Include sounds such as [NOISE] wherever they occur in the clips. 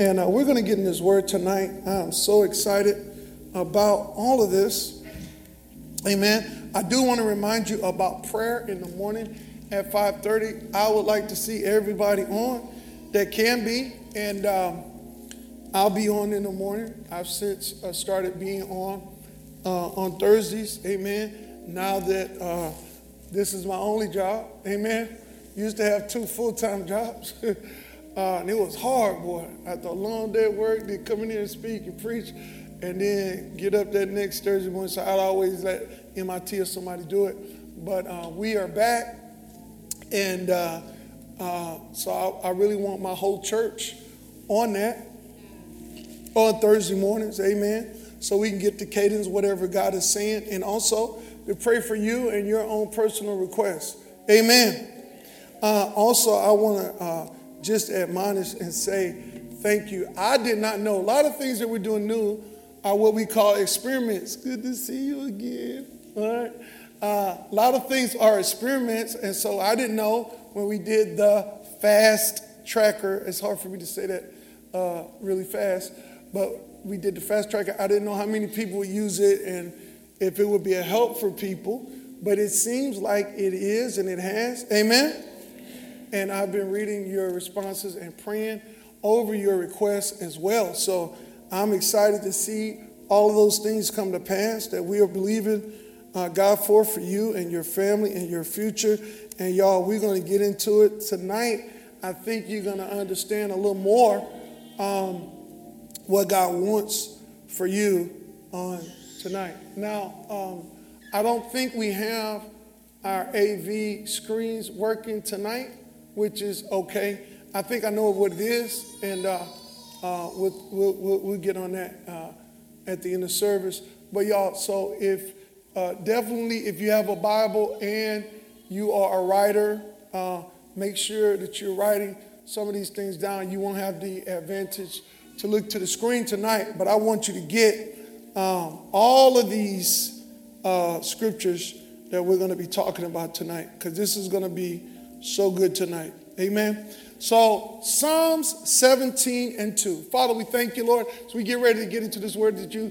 And uh, we're going to get in this word tonight. I'm so excited about all of this. Amen. I do want to remind you about prayer in the morning at 5:30. I would like to see everybody on that can be, and um, I'll be on in the morning. I've since uh, started being on uh, on Thursdays. Amen. Now that uh, this is my only job. Amen. Used to have two full-time jobs. [LAUGHS] Uh, and it was hard, boy. After a long day at work, then come in here and speak and preach, and then get up that next Thursday morning. So I'd always let MIT or somebody do it. But uh, we are back, and uh, uh, so I, I, really want my whole church on that on Thursday mornings. Amen. So we can get the cadence, whatever God is saying, and also to pray for you and your own personal requests. Amen. Uh, also, I want to uh, just admonish and say thank you. I did not know. A lot of things that we're doing new are what we call experiments. Good to see you again. All right. Uh, a lot of things are experiments, and so I didn't know when we did the fast tracker. It's hard for me to say that uh, really fast, but we did the fast tracker. I didn't know how many people would use it and if it would be a help for people, but it seems like it is and it has. Amen and I've been reading your responses and praying over your requests as well. So I'm excited to see all of those things come to pass that we are believing uh, God for for you and your family and your future. And y'all, we're going to get into it tonight. I think you're going to understand a little more um, what God wants for you on tonight. Now, um, I don't think we have our AV screens working tonight which is okay. I think I know what it is, and uh, uh, we'll, we'll, we'll, get on that uh, at the end of service. But y'all, so if uh, definitely if you have a Bible and you are a writer, uh, make sure that you're writing some of these things down. You won't have the advantage to look to the screen tonight, but I want you to get um, all of these uh, scriptures that we're going to be talking about tonight, because this is going to be so good tonight. Amen. So, Psalms 17 and 2. Father, we thank you, Lord, as we get ready to get into this word that you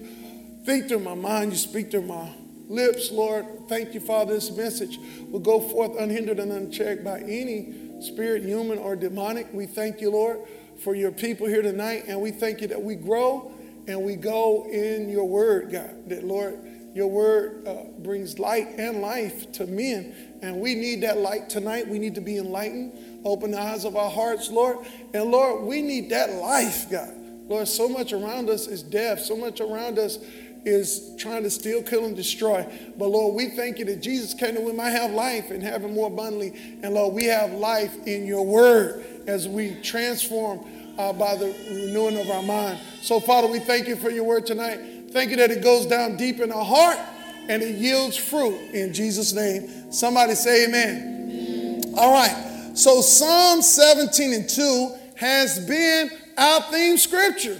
think through my mind, you speak through my lips, Lord. Thank you, Father. This message will go forth unhindered and unchecked by any spirit, human or demonic. We thank you, Lord, for your people here tonight, and we thank you that we grow and we go in your word, God. That, Lord, your word uh, brings light and life to men and we need that light tonight. We need to be enlightened. Open the eyes of our hearts, Lord. And Lord, we need that life, God. Lord, so much around us is death. So much around us is trying to steal, kill, and destroy. But Lord, we thank you that Jesus came that we might have life and have it more abundantly. And Lord, we have life in your word as we transform uh, by the renewing of our mind. So, Father, we thank you for your word tonight. Thank you that it goes down deep in our heart and it yields fruit in Jesus' name. Somebody say amen. amen. All right. So Psalm 17 and 2 has been our theme scripture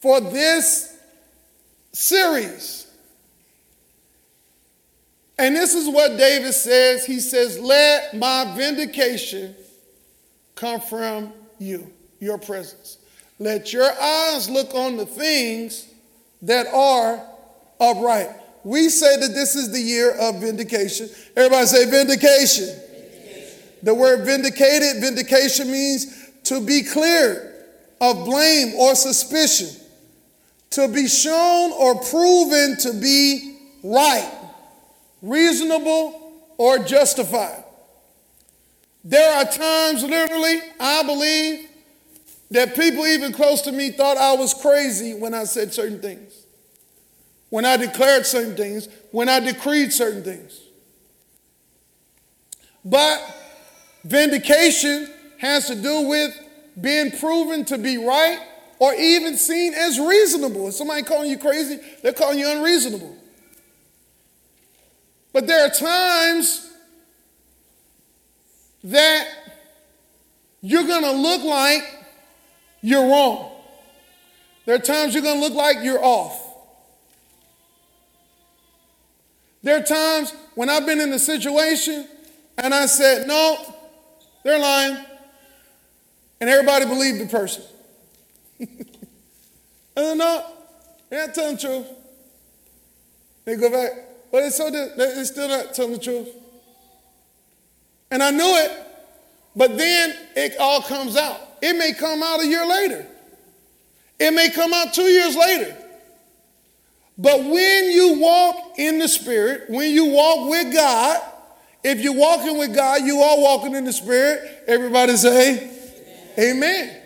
for this series. And this is what David says. He says, Let my vindication come from you, your presence. Let your eyes look on the things that are upright we say that this is the year of vindication. Everybody say vindication. vindication. The word vindicated, vindication means to be cleared of blame or suspicion, to be shown or proven to be right, reasonable, or justified. There are times, literally, I believe, that people even close to me thought I was crazy when I said certain things when I declared certain things, when I decreed certain things. But vindication has to do with being proven to be right or even seen as reasonable. If somebody calling you crazy, they're calling you unreasonable. But there are times that you're going to look like you're wrong. There are times you're going to look like you're off. There are times when I've been in the situation and I said, no, they're lying. And everybody believed the person. [LAUGHS] and no, they're not telling the truth. They go back, but it's so they're still not telling the truth. And I knew it, but then it all comes out. It may come out a year later. It may come out two years later. But when you walk in the Spirit, when you walk with God, if you're walking with God, you are walking in the Spirit. Everybody say, Amen. Amen.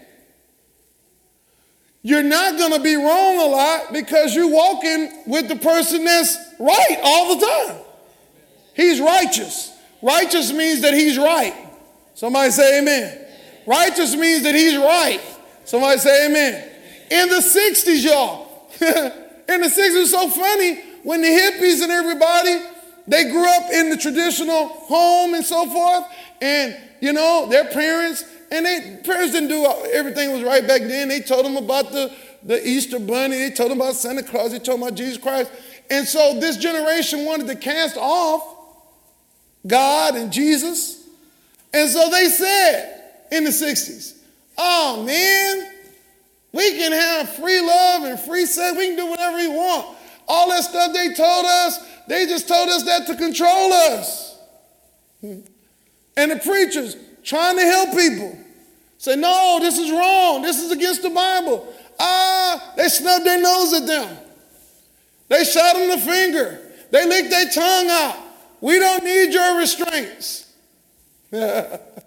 You're not going to be wrong a lot because you're walking with the person that's right all the time. He's righteous. Righteous means that he's right. Somebody say amen. Righteous means that he's right. Somebody say amen. In the 60s, y'all. [LAUGHS] in the 60s, it was so funny when the hippies and everybody, they grew up in the traditional home and so forth. And, you know, their parents, and they parents didn't do everything was right back then. They told them about the, the Easter bunny, they told them about Santa Claus, they told them about Jesus Christ. And so this generation wanted to cast off God and Jesus. And so they said in the 60s, oh man, we can have free love and free sex. We can do whatever we want. All that stuff they told us, they just told us that to control us. And the preachers trying to help people say, no, this is wrong. This is against the Bible. Ah, they snubbed their nose at them. They shot them the finger. They licked their tongue out. We don't need your restraints. [LAUGHS]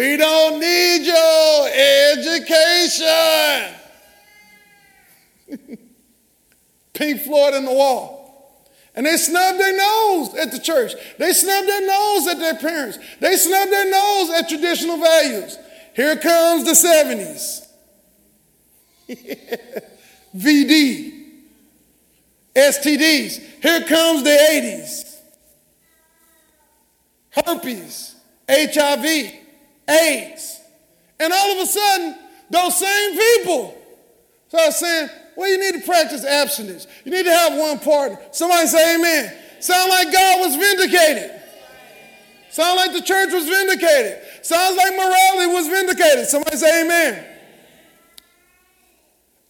we don't need your education. [LAUGHS] Pink Floyd in the wall. And they snub their nose at the church. They snub their nose at their parents. They snub their nose at traditional values. Here comes the 70s. VD. STDs. Here comes the 80s herpes, HIV, AIDS. And all of a sudden, those same people start saying, well, you need to practice abstinence. You need to have one partner. Somebody say amen. Sound like God was vindicated. Sound like the church was vindicated. Sounds like morality was vindicated. Somebody say amen.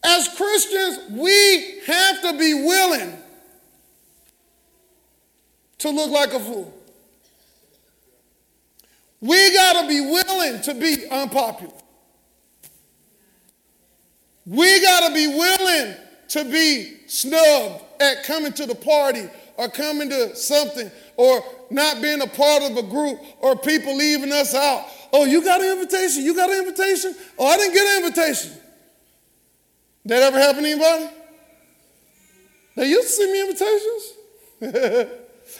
As Christians, we have to be willing to look like a fool. We got to be willing to be unpopular. We got to be willing to be snubbed at coming to the party or coming to something or not being a part of a group or people leaving us out. Oh, you got an invitation? You got an invitation? Oh, I didn't get an invitation. That ever happen to anybody? They used to send me invitations.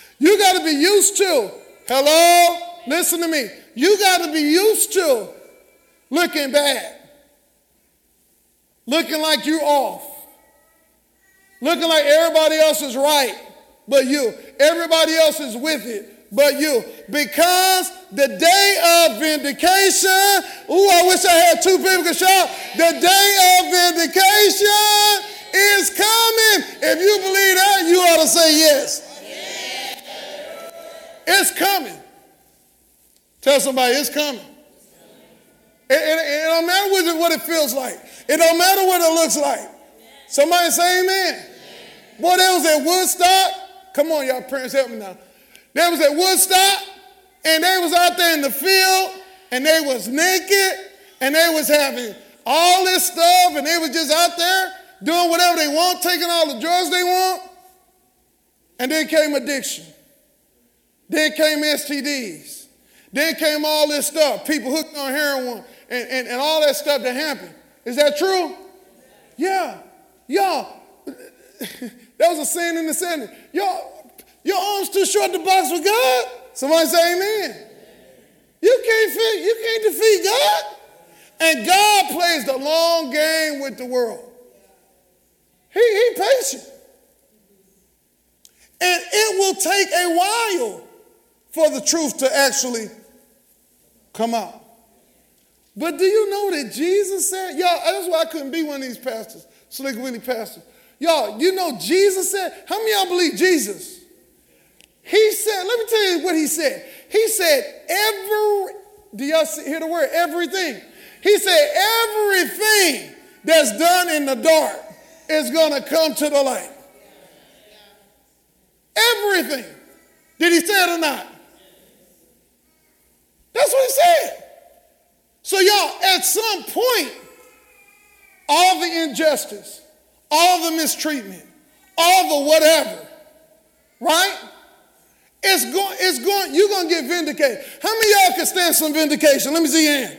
[LAUGHS] you got to be used to. Hello? Listen to me. You got to be used to looking bad, looking like you're off, looking like everybody else is right but you. Everybody else is with it but you. Because the day of vindication, ooh, I wish I had two people to shout. The day of vindication is coming. If you believe that, you ought to say yes. It's coming. Tell somebody it's coming. It, it, it, don't matter what it, what it feels like. It don't matter what it looks like. Somebody say amen. Boy, they was at Woodstock. Come on, y'all parents, help me now. They was at Woodstock, and they was out there in the field, and they was naked, and they was having all this stuff, and they was just out there doing whatever they want, taking all the drugs they want. And then came addiction. Then came STDs. Then came all this stuff, people hooked on heroin and, and, and all that stuff that happened. Is that true? Yeah. Y'all, [LAUGHS] that was a sin in the center. Y'all, your arms too short to box with God? Somebody say amen. You can't, fit, you can't defeat God. And God plays the long game with the world. He, he patient. And it will take a while for the truth to actually come on. But do you know that Jesus said, y'all, that's why I couldn't be one of these pastors, Slick Willie pastors. Y'all, you know Jesus said, how many y'all believe Jesus? He said, let me tell you what he said. He said, every, do y'all hear the word everything? He said, everything that's done in the dark is going to come to the light. Everything. Did he say it or not? That's what he said. So, y'all, at some point, all the injustice, all the mistreatment, all the whatever, right? It's going, it's going, you're going to get vindicated. How many y'all can stand some vindication? Let me see your hand.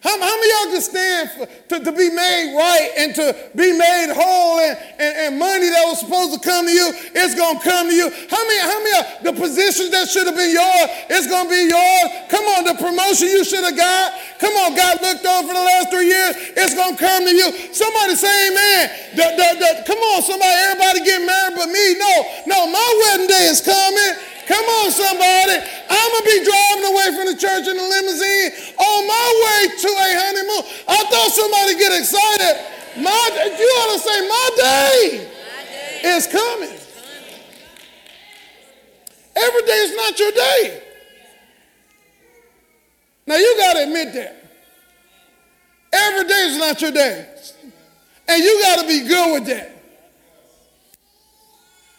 How, how many y'all can stand for, to, to be made right and to be made whole and, and, and money that was supposed to come to you, it's going to come to you? How many, how many the positions that should have been yours, it's going to be yours? Come on, the promotion you should have got. Come on, God looked on for the last three years, it's going to come to you. Somebody say amen. The, the, the, come on, somebody, everybody get married but me. No, no, my wedding day is coming. Come on, somebody. I'm going to be driving away from the church in a limousine on my way to a honeymoon. I thought somebody get excited. My, you ought to say, my day, my day. is coming. Every day is not your day. Now, you got to admit that. Every day is not your day. And you got to be good with that.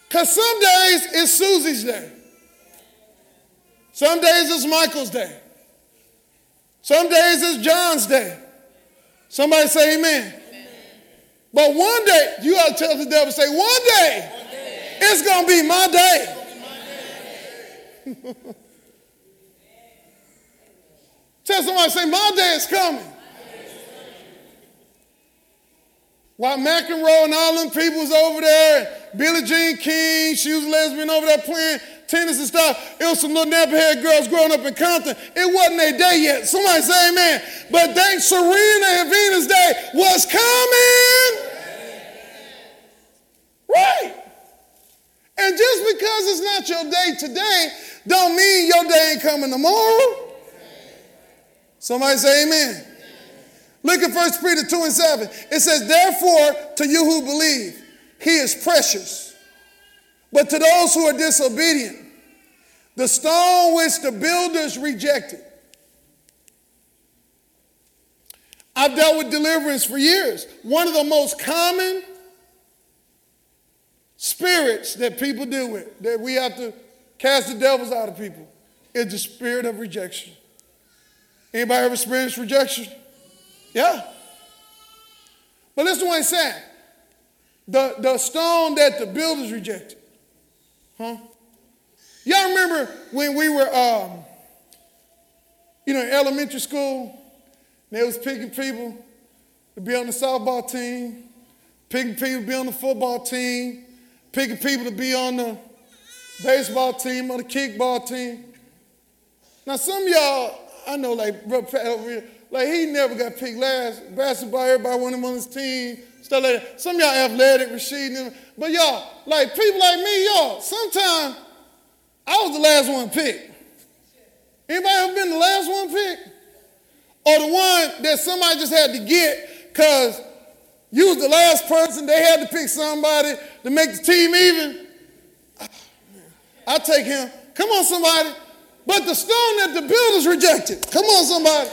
Because some days it's Susie's day. Some days it's Michael's day. Some days it's John's day. Somebody say amen. amen. But one day, you got to tell the devil, say, one day, one day. it's going to be my day. [LAUGHS] tell somebody, say, my day is coming. While McEnroe and all them people was over there, Billie Jean King, she was lesbian over there playing tennis and stuff. It was some little nappy-head girls growing up in Compton. It wasn't their day yet. Somebody say amen. But they, Serena and Venus' day was coming. Right. And just because it's not your day today, don't mean your day ain't coming tomorrow. Somebody say amen. Look at 1 Peter 2 and 7. It says, Therefore, to you who believe, he is precious. But to those who are disobedient, the stone which the builders rejected. I've dealt with deliverance for years. One of the most common spirits that people deal with, that we have to cast the devils out of people, is the spirit of rejection. Anybody ever experienced rejection? Yeah. But listen to what he's saying. The, the stone that the builders rejected. Huh? Y'all remember when we were, um, you know, in elementary school, they was picking people to be on the softball team, picking people to be on the football team, picking people to be on the baseball team or the kickball team. Now, some y'all, I know, like, like he never got picked last. Basketball, everybody wanted him on his team, stuff like that. Some y'all athletic, Rashid, but y'all, like people like me, y'all, sometimes I was the last one picked. Anybody ever been the last one picked? Or the one that somebody just had to get because you was the last person, they had to pick somebody to make the team even? I take him. Come on, somebody. But the stone that the builders rejected. Come on, somebody.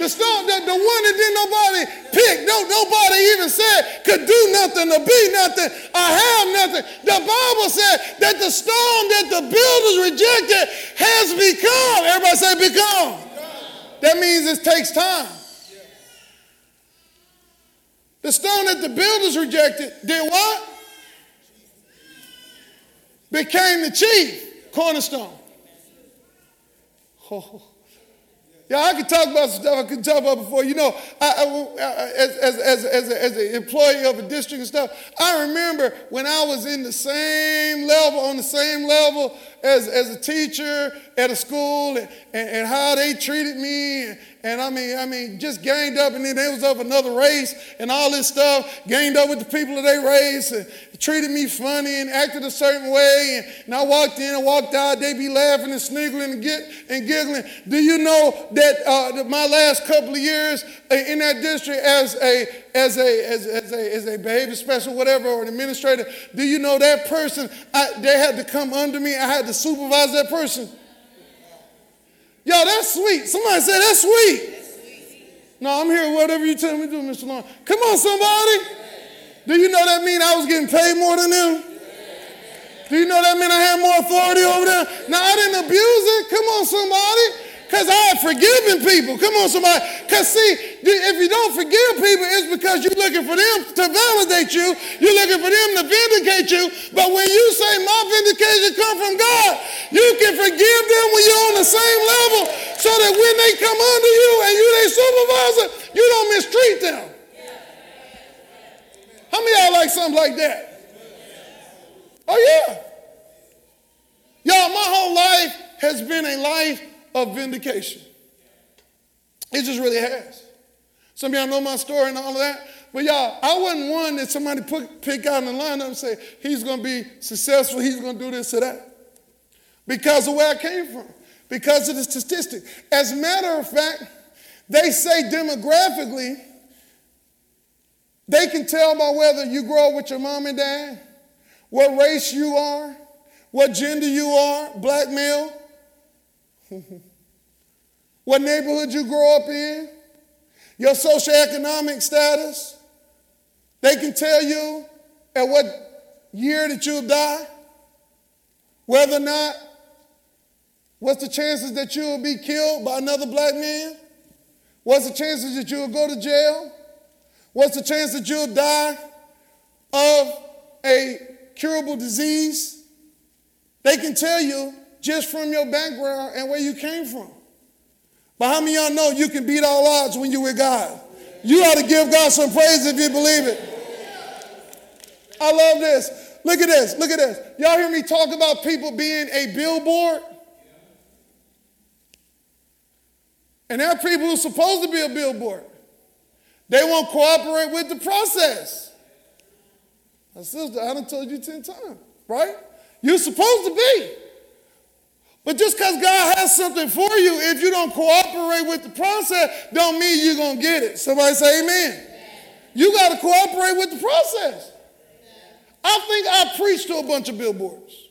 The stone, the, the one that didn't nobody pick, no, nobody even said could do nothing, to be nothing, or have nothing. The Bible said that the stone that the builders rejected has become. Everybody say become. That means it takes time. The stone that the builders rejected did what? Became the chief cornerstone. Oh. Yeah, I could talk about stuff I couldn't talk about before. You know, I, I, as, as, as, as, a, as an employee of a district and stuff, I remember when I was in the same level, on the same level as, as a teacher at a school and, and, how they treated me. And, I mean, I mean, just ganged up, and then they was of another race and all this stuff. ganged up with the people of their race, and treated me funny and acted a certain way. And, and I walked in and walked out. They be laughing and sniggling and get and giggling. Do you know that, uh, that my last couple of years in that district as a as a as, as a as a behavior special, whatever, or an administrator? Do you know that person? I, they had to come under me. I had to supervise that person. Yo, that's sweet. Somebody said that's sweet. No, I'm here, whatever you tell me to do, Mr. Long. Come on, somebody. Do you know that mean I was getting paid more than them? Do you know that mean I had more authority over them? Now, I didn't abuse it. Come on, somebody. Because I have forgiven people. Come on, somebody. Because see, if you don't forgive people, it's because you're looking for them to validate you. You're looking for them to vindicate you. But when you say my vindication come from God, you can forgive them when you're on the same level so that when they come under you and you their supervisor, you don't mistreat them. How many y'all like something like that? Oh, yeah. Y'all, my whole life has been a life of vindication. It just really has. Some of y'all know my story and all of that. But y'all, I wasn't one that somebody put, pick out in the lineup and say, he's going to be successful, he's going to do this or that. Because of where I came from, because of the statistic. As a matter of fact, they say demographically, they can tell by whether you grow up with your mom and dad, what race you are, what gender you are, black male, [LAUGHS] what neighborhood you grow up in, your socioeconomic status. They can tell you at what year that you'll die, whether or not, what's the chances that you will be killed by another black man, what's the chances that you'll go to jail, what's the chance that you'll die of a curable disease. They can tell you just from your background and where you came from. But how many y'all know you can beat all odds when you're with God? You ought to give God some praise if you believe it. I love this. Look at this. Look at this. Y'all hear me talk about people being a billboard? And there are people who are supposed to be a billboard. They won't cooperate with the process. My sister, I done told you 10 times, right? You're supposed to be. But just because God has something for you, if you don't cooperate with the process, don't mean you're going to get it. Somebody say amen. amen. You got to cooperate with the process. Amen. I think I preached to a bunch of billboards.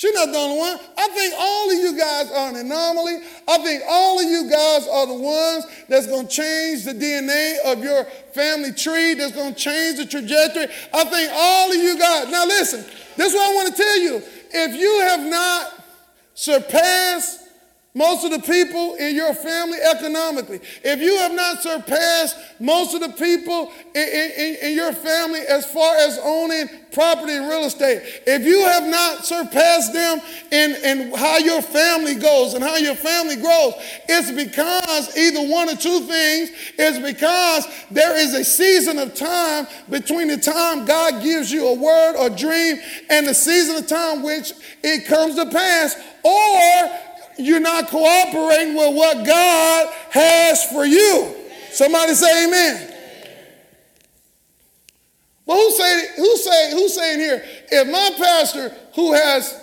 She's not the only one. I think all of you guys are an anomaly. I think all of you guys are the ones that's going to change the DNA of your family tree, that's going to change the trajectory. I think all of you guys. Now, listen, this is what I want to tell you. If you have not surpassed most of the people in your family economically, if you have not surpassed most of the people in, in, in, your family as far as owning property and real estate, if you have not surpassed them in, in how your family goes and how your family grows, it's because either one or two things. It's because there is a season of time between the time God gives you a word or dream and the season of time which it comes to pass, or you're not cooperating with what God has for you. Somebody say amen. But who's saying, who's saying, who's saying here, if my pastor who has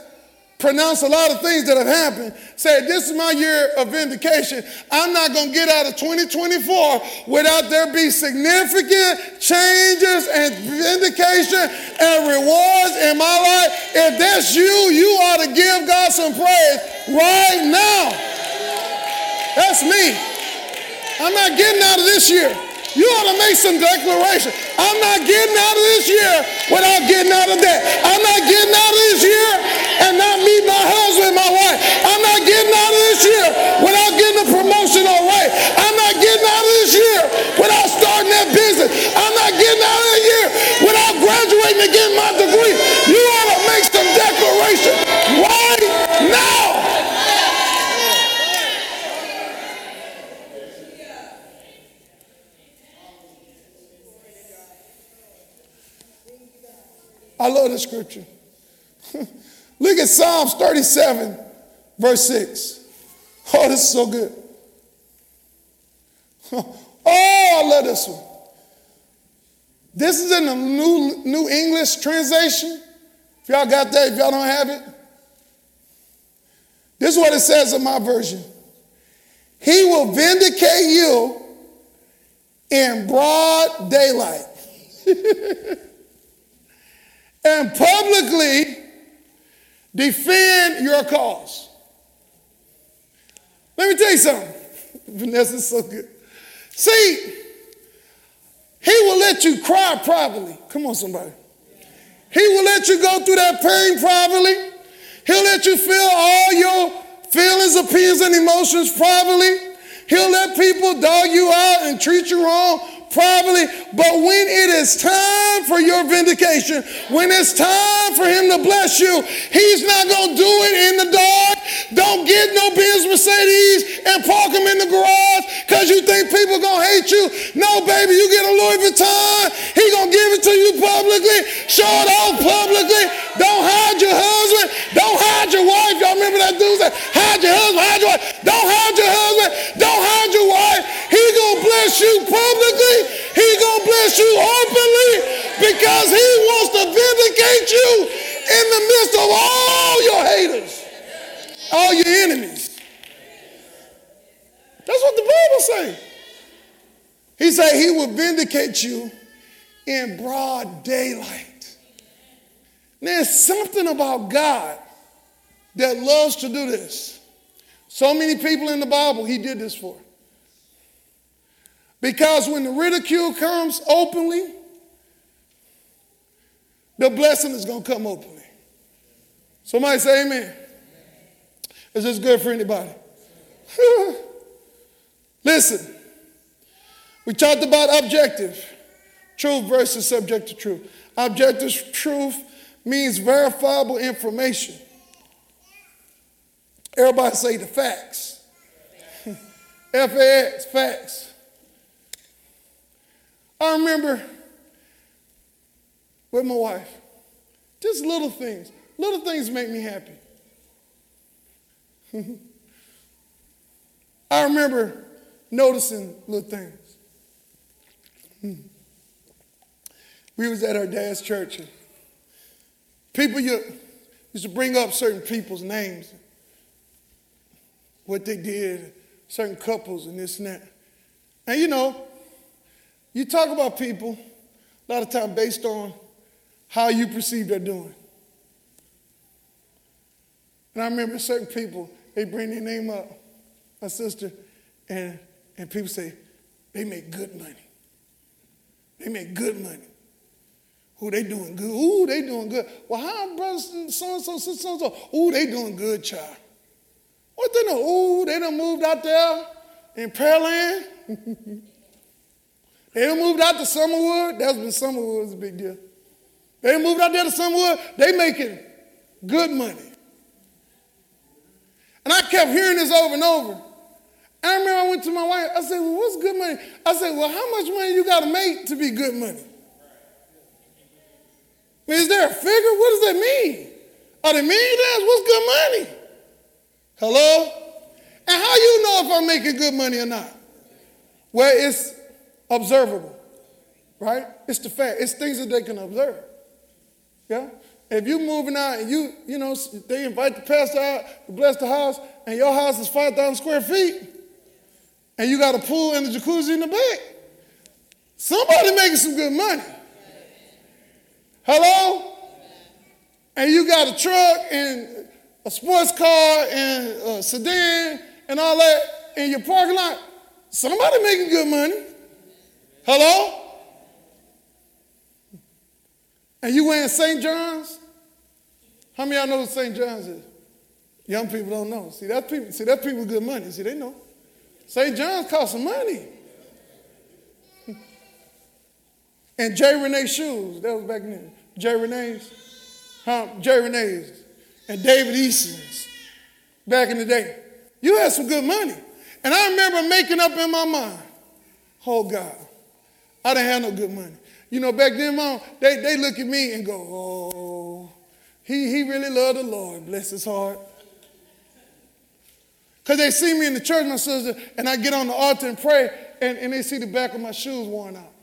pronounced a lot of things that have happened, said, This is my year of vindication. I'm not going to get out of 2024 without there be significant changes and vindication and rewards in my life. If that's you, you ought to give God some praise right now. That's me. I'm not getting out of this year. You ought to make some declaration. I'm not getting out of this year without getting out of that. I'm not getting out of this year and not meet my husband, and my wife. I'm not getting out of this year without getting a promotion or. I'm not getting out of this year without starting that business. I'm not getting out of the year without graduating and getting my degree. You ought to make some declaration right now. I love the scripture. [LAUGHS] Look at Psalms 37, verse 6. Oh, this is so good. [LAUGHS] Oh, I love this one. This is in the New, New English translation. If y'all got that, if y'all don't have it, this is what it says in my version. He will vindicate you in broad daylight. [LAUGHS] and publicly defend your cause. Let me tell you something. [LAUGHS] Vanessa is so good. See, he will let you cry privately. Come on, somebody. He will let you go through that pain privately. He'll let you feel all your feelings, opinions, and emotions privately. He'll let people dog you out and treat you wrong privately. But when it is time for your vindication, when it's time for him to bless you, he's not going to do it in the dark. Don't get no Benz Mercedes and park them in the garage because you think people going to hate you. No, baby, you get a Louis Vuitton. He going to give it to you publicly. Show it off publicly. Don't hide your husband. Don't hide your wife. Y'all remember that dude said, hide your husband, hide your wife. Don't hide your husband. Don't hide your wife. He going to bless you publicly. He to bless you openly because he wants to vindicate you in the midst of all your haters, all your enemies. That's what the Bible says. He said he will vindicate you in broad daylight. There's something about God that loves to do this. So many people in the Bible, he did this for. Because when the ridicule comes openly, the blessing is going to come openly. Somebody say amen. Is this good for anybody? [LAUGHS] Listen, we talked about objective truth versus subjective truth. Objective truth means verifiable information. Everybody say the facts. [LAUGHS] F-A-X, facts. I remember with my wife, just little things. Little things make me happy. [LAUGHS] I remember noticing little things. We was at our dad's church and people used to bring up certain people's names, what they did, certain couples and this and that. And you know, you talk about people a lot of time based on how you perceive they're doing. And I remember certain people, they bring their name up, my sister, and, and people say, they make good money. They make good money. Who they doing good? Ooh, they doing good. Well, how brothers and so and so, so and so? Ooh, they doing good, child. What they know? Ooh, they done moved out there in Pearland. [LAUGHS] they moved out to Summerwood. That's when Summerwood was a big deal. They moved out there to Summerwood. They making good money. And I kept hearing this over and over. And I remember I went to my wife. I said, Well, what's good money? I said, Well, how much money you got to make to be good money? I mean, is there a figure? What does that mean? Are they millionaires? What's good money? Hello? And how you know if I'm making good money or not? Well, it's observable, right? It's the fact. It's things that they can observe. Yeah? If you moving out and you, you know, they invite the pastor out to bless the house, and your house is 5,000 square feet, and you got a pool and a jacuzzi in the back, somebody making some good money. Hello? And you got a truck and a sports car and a sedan and all that in your parking lot. Somebody making good money. Hello? And you wearing St. John's? How many of y'all know what St. John's is? Young people don't know. See, that people, see, that people with good money. See, they know. St. John's cost some money. [LAUGHS] and J. Renee shoes, that was back then. J. Renee's. Huh? J. Renee's. And David Easton's back in the day. You had some good money. And I remember making up in my mind, oh God, I didn't have no good money. You know, back then, mom, they, they look at me and go, oh, he, he really loved the Lord, bless his heart. Because they see me in the church, my sister, and I get on the altar and pray, and, and they see the back of my shoes worn out.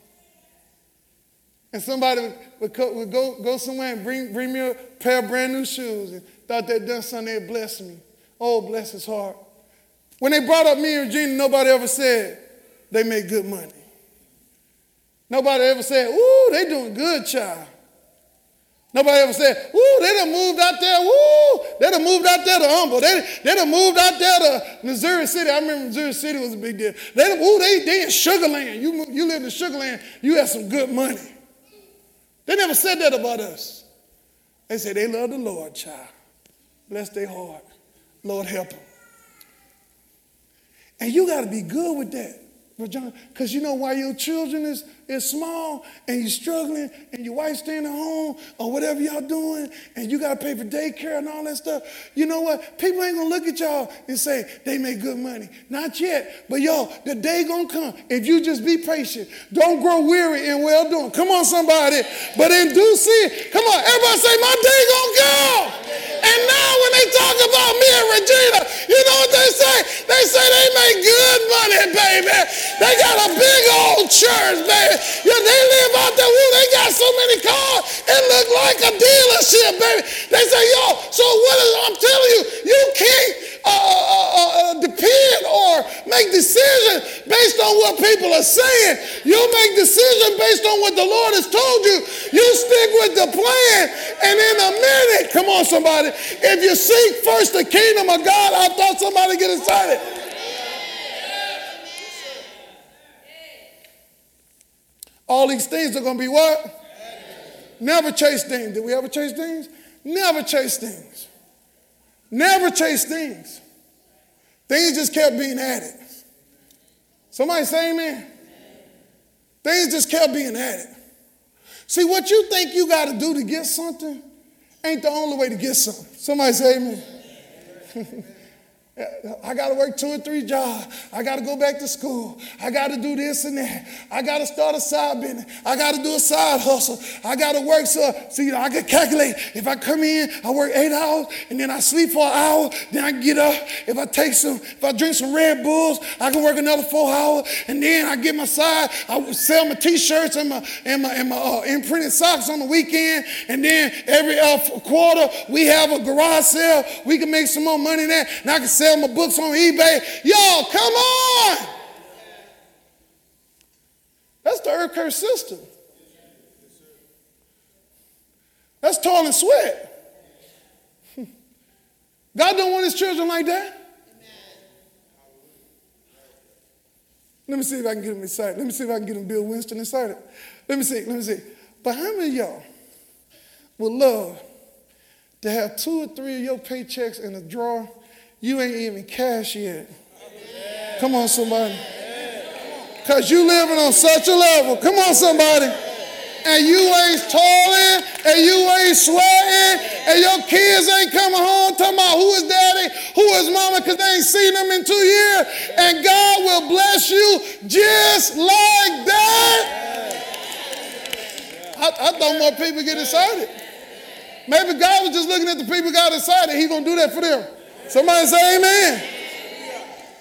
And somebody would, go, would go, go somewhere and bring, bring me a pair of brand new shoes and thought they'd done something, they'd bless me. Oh, bless his heart. When they brought up me and Regina, nobody ever said they made good money. Nobody ever said, ooh, they doing good, child. Nobody ever said, woo, they done moved out there, woo, they done moved out there to Humble. They, they done moved out there to Missouri City. I remember Missouri City was a big deal. They done, woo, they, they in Sugar Land. You, you live in Sugar Land, you have some good money. They never said that about us. They said they love the Lord, child. Bless their heart. Lord help them. And you got to be good with that. John, because you know why your children is, is small and you're struggling and your wife's staying at home or whatever y'all doing and you got to pay for daycare and all that stuff. You know what? People ain't going to look at y'all and say they make good money. Not yet. But y'all, the day going to come if you just be patient. Don't grow weary in well doing. Come on, somebody. But in due season, come on, everybody say, my day going to come. And now when they talk about me and Regina, you know what they say? They say they make good money, baby. They got a big old church, baby. Yeah, they live out there. Woo, they got so many cars. It look like a dealership, baby. They say, yo, so what is, I'm telling you, you can't uh, uh, uh, uh depend or make decisions based on what people are saying. You make decisions based on what the Lord has told you. You stick with the plan, and in a minute, come on, somebody, if you seek first the kingdom of God, I thought somebody get excited. All these things are going to be what? Never chase things. Did we ever chase things? Never chase things. Never chase things. Things just kept being added. Somebody say amen. Things just kept being added. See, what you think you got to do to get something ain't the only way to get something. Somebody say amen. [LAUGHS] I got to work two or three jobs. I got to go back to school. I got to do this and that. I got to start a side business. I got to do a side hustle. I got to work so, see, I can calculate. If I come in, I work eight hours and then I sleep for an hour. Then I get up. If I take some, if I drink some Red Bulls, I can work another four hours. And then I get my side. I sell my T-shirts and my and my and my uh, imprinted socks on the weekend. And then every uh, quarter we have a garage sale. We can make some more money there. And I can sell sell my books on eBay. Y'all, come on. That's the earth curse system. That's toil and sweat. [LAUGHS] God don't want his children like that. Let me see if I can get him excited. Let me see if I can get him Bill Winston excited. Let me see, let me see. But how many y'all would love to have two or three of your paychecks in a drawer you ain't even cash yet. Come on, somebody. Because you living on such a level. Come on, somebody. And you ain't toiling, and you ain't sweating, and your kids ain't coming home talking about who is daddy, who is mama, because they ain't seen them in two years. And God will bless you just like that. I, I thought more people get excited. Maybe God was just looking at the people got excited. He's to do that for them. Somebody say amen.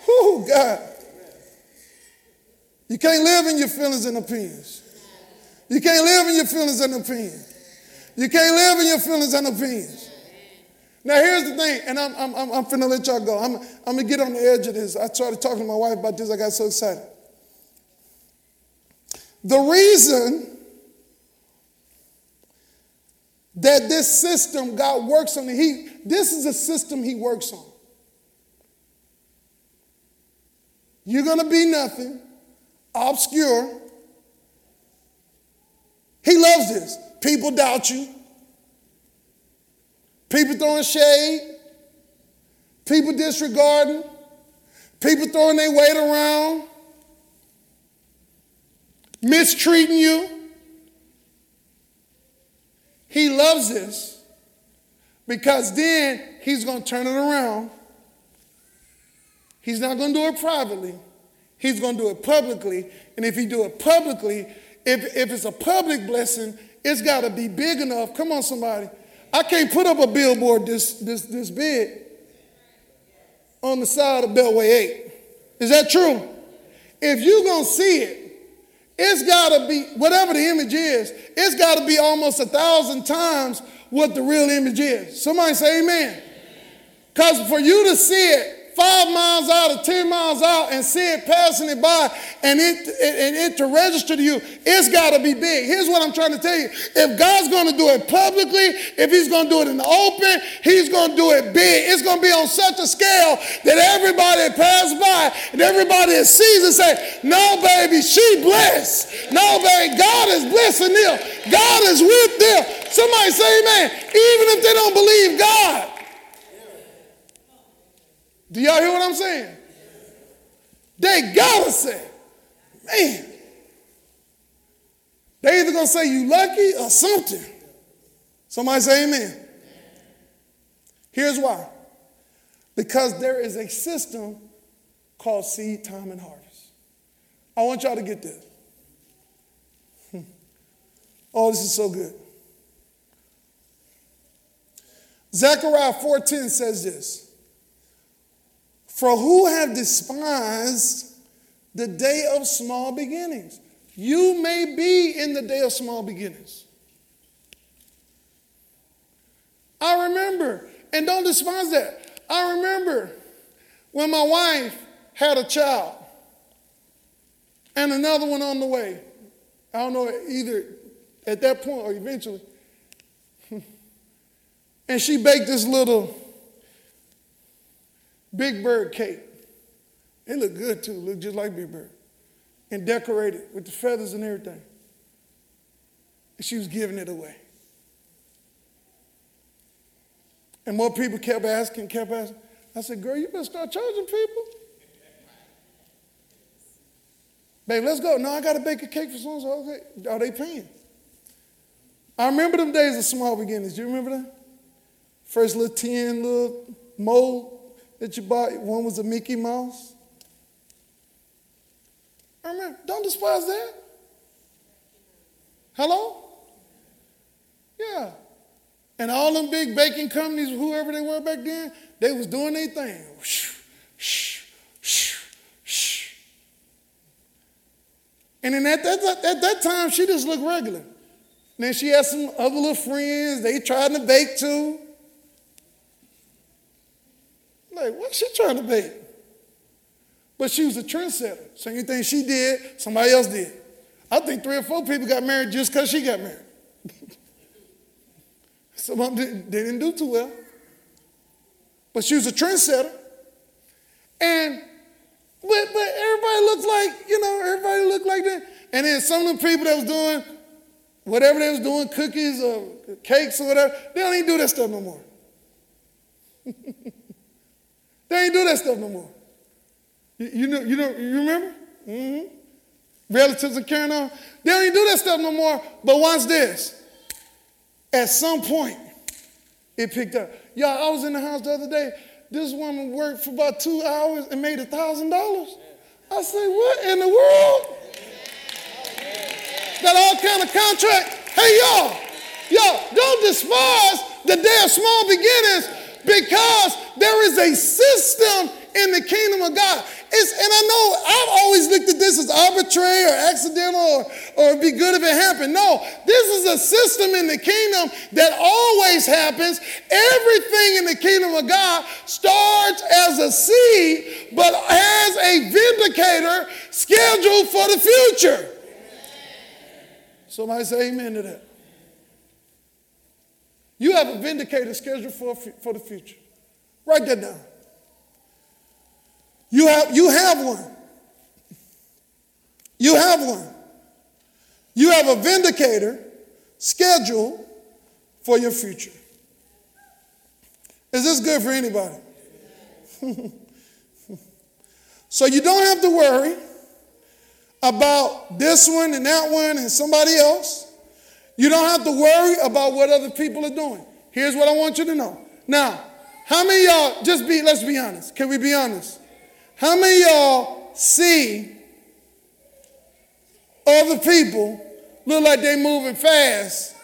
Oh, God. You can't live in your feelings and opinions. You can't live in your feelings and opinions. You can't live in your feelings and opinions. Now, here's the thing, and I'm, I'm, I'm, I'm finna let y'all go. I'm, I'm gonna get on the edge of this. I started talking to my wife about this, I got so excited. The reason that this system God works on, he, this is a system He works on. You're going to be nothing, obscure. He loves this. People doubt you, people throwing shade, people disregarding, people throwing their weight around, mistreating you. He loves this because then he's going to turn it around. He's not going to do it privately. He's going to do it publicly. And if he do it publicly, if, if it's a public blessing, it's got to be big enough. Come on, somebody. I can't put up a billboard this, this, this big on the side of Beltway 8. Is that true? If you're going to see it, it's got to be, whatever the image is, it's got to be almost a thousand times what the real image is. Somebody say amen. Because for you to see it five miles out or 10 miles out and see it passing it by and it, and it to register to you, it's got to be big. Here's what I'm trying to tell you. If God's going to do it publicly, if he's going to do it in the open, he's going to do it big. It's going to be on such a scale that everybody that pass by and everybody that sees it say, no, baby, she blessed. No, baby, God is blessing them. God is with them. Somebody say amen. Even if they don't believe God. Do y'all hear what I'm saying? They gotta say, man. They either gonna say you lucky or something. Somebody say amen. Here's why. Because there is a system called seed time and harvest. I want y'all to get this. Hmm. Oh, this is so good. Zechariah 4:10 says this. For who have despised the day of small beginnings? You may be in the day of small beginnings. I remember, and don't despise that. I remember when my wife had a child and another one on the way. I don't know, either at that point or eventually. [LAUGHS] and she baked this little Big Bird cake. It looked good too, looked just like Big Bird. And decorated with the feathers and everything. And she was giving it away. And more people kept asking, kept asking. I said, girl, you better start charging people. Babe, let's go. No, I got to bake a cake for someone. So okay. Are they paying? I remember them days of small beginnings. Do you remember that? First little tin, little mold that you bought. One was a Mickey Mouse. I remember, don't despise that. Hello? Yeah. And all them big baking companies, whoever they were back then, they was doing their thing. And then at that, at that time, she just looked regular. And then she had some other little friends. They tried to bake too. Like, what's she trying to be? But she was a trendsetter. So anything she did, somebody else did. I think three or four people got married just because she got married. [LAUGHS] Some of them didn't, they didn't do too well. But she was a trendsetter. And but but everybody looked like, you know, everybody looked like that. And then some of the people that was doing whatever they was doing, cookies or cakes or whatever, they don't even do that stuff no more. [LAUGHS] They ain't do that stuff no more. You, you know, you know, you remember? Mm-hmm. Relatives are carrying on. They don't even do that stuff no more. But watch this. At some point, it picked up. Y'all, I was in the house the other day. This woman worked for about two hours and made a thousand dollars. I said, what in the world? Got all kind of contract. Hey y'all, y'all, don't despise the day of small beginnings because there is a system in the kingdom of God. It's, and I know I've always looked at this as arbitrary or accidental or, or be good if it happened. No, this is a system in the kingdom that always happens. Everything in the kingdom of God starts as a seed, but has a vindicator scheduled for the future. Somebody say amen to that. You have a vindicator scheduled for, for the future. Write that down. You have, you have one. You have one. You have a vindicator scheduled for your future. Is this good for anybody? [LAUGHS] so you don't have to worry about this one and that one and somebody else. You don't have to worry about what other people are doing. Here's what I want you to know. Now, how many y'all, just be, let's be honest. Can we be honest? How many y'all see other people look like they moving fast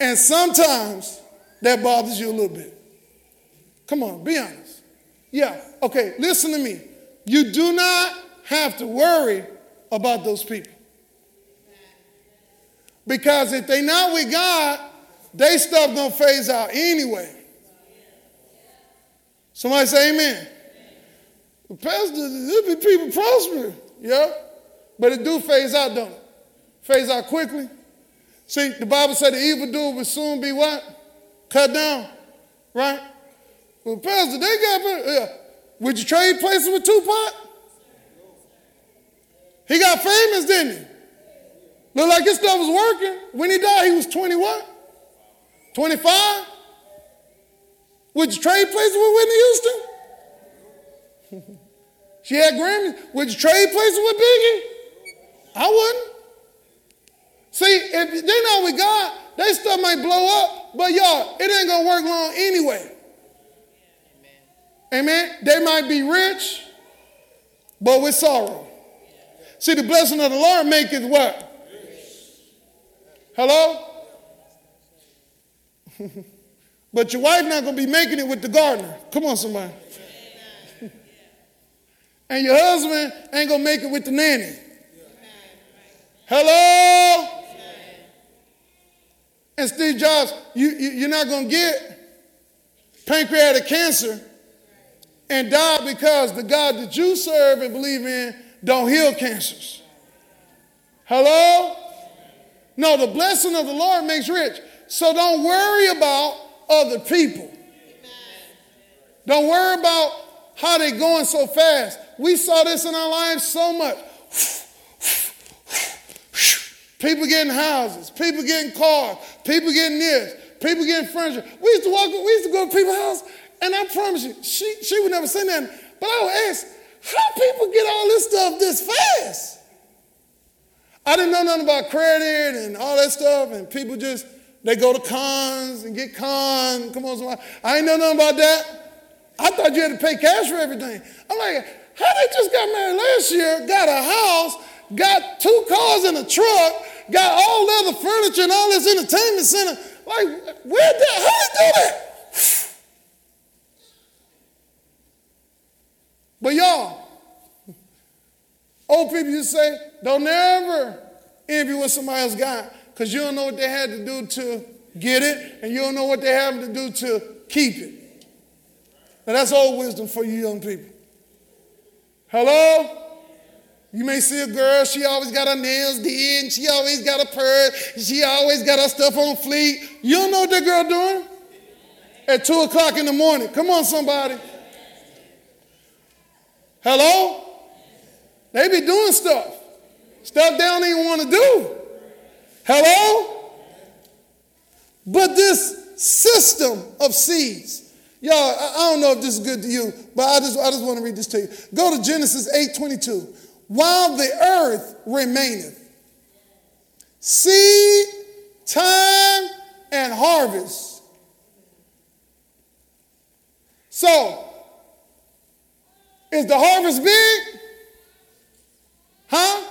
and sometimes that bothers you a little bit? Come on, be honest. Yeah, okay, listen to me. You do not have to worry about those people. Because if they not with God, they stuff gonna phase out anyway. Somebody say amen. Pastor, there be people prospering. Yeah. But it do phase out, don't it? Phase out quickly. See, the Bible said the evil evildoer will soon be what? Cut down. Right? Well, Pastor, they got uh, yeah. Would you trade places with Tupac? He got famous, didn't he? Looked like his stuff was working. When he died, he was 21. 25? Would you trade places with Whitney Houston? [LAUGHS] she had Grammys. Would you trade places with Biggie? I wouldn't. See, if they know with God, they stuff might blow up, but y'all, it ain't gonna work long anyway. Amen. Amen. They might be rich, but with sorrow. See, the blessing of the Lord maketh what? Hello? [LAUGHS] but your wife not gonna be making it with the gardener. Come on, somebody. [LAUGHS] and your husband ain't gonna make it with the nanny. Hello? And Steve Jobs, you, you, you're not going to get pancreatic cancer and die because the God that you serve and believe in don't heal cancers. Hello? No, the blessing of the Lord makes rich. So don't worry about other people. Don't worry about how they're going so fast. We saw this in our lives so much. People getting houses, people getting cars, people getting this, people getting furniture. We used to walk, we used to go to people's house, and I promise you, she, she would never say that. But I would ask, how people get all this stuff this fast? I didn't know nothing about credit and all that stuff, and people just they go to cons and get cons. Come on, somebody. I ain't know nothing about that. I thought you had to pay cash for everything. I'm like, how they just got married last year, got a house, got two cars and a truck, got all the other furniture and all this entertainment center. Like, where did, how they do that? [SIGHS] But y'all, old people to say, don't ever envy what somebody else got because you don't know what they had to do to get it and you don't know what they have to do to keep it. Now that's old wisdom for you young people. Hello? You may see a girl, she always got her nails did, she always got a purse, she always got her stuff on fleek. You don't know what that girl doing? At 2 o'clock in the morning. Come on, somebody. Hello? They be doing stuff. Stuff they don't even want to do. Hello? But this system of seeds, y'all, I, don't know if this is good to you, but I just, I just want to read this to you. Go to Genesis 8 22 while the earth remaineth. Seed, time, and harvest. So, is the harvest big? Huh?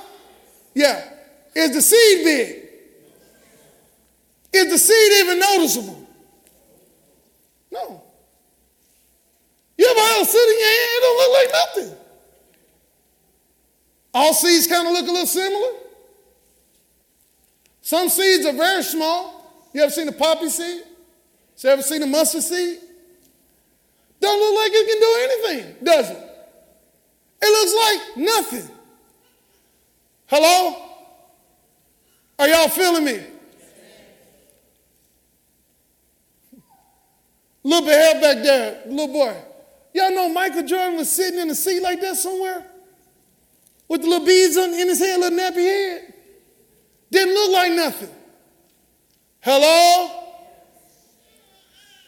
Yeah. Is the seed big? Is the seed even noticeable? No. You ever had a seed in your hand? It don't look like nothing. All seeds kind of look a little similar. Some seeds are very small. You ever seen a poppy seed? You ever seen a mustard seed? Don't look like it can do anything, does it? It looks like nothing. Hello? Are y'all feeling me? Little bit hair back there, little boy. Y'all know Michael Jordan was sitting in a seat like that somewhere? with the little beads on, in his head, little nappy head. Didn't look like nothing. Hello?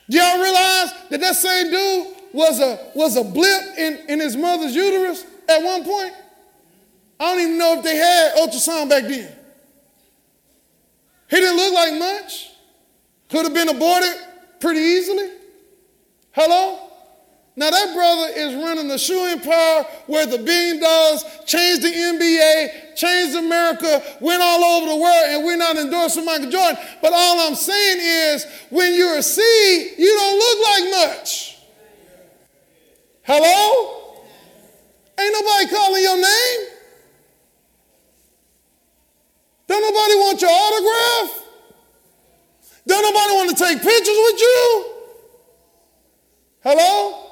Do y'all realize that that same dude was a, was a blip in, in his mother's uterus at one point? I don't even know if they had ultrasound back then. He didn't look like much. Could have been aborted pretty easily. Hello? Now that brother is running the shoe empire where the billion dollars changed the NBA, changed America, went all over the world, and we're not endorsing Michael Jordan. But all I'm saying is, when you're a seed, you don't look like much. Hello? Ain't nobody calling your name. Don't nobody want your autograph. Don't nobody want to take pictures with you. Hello?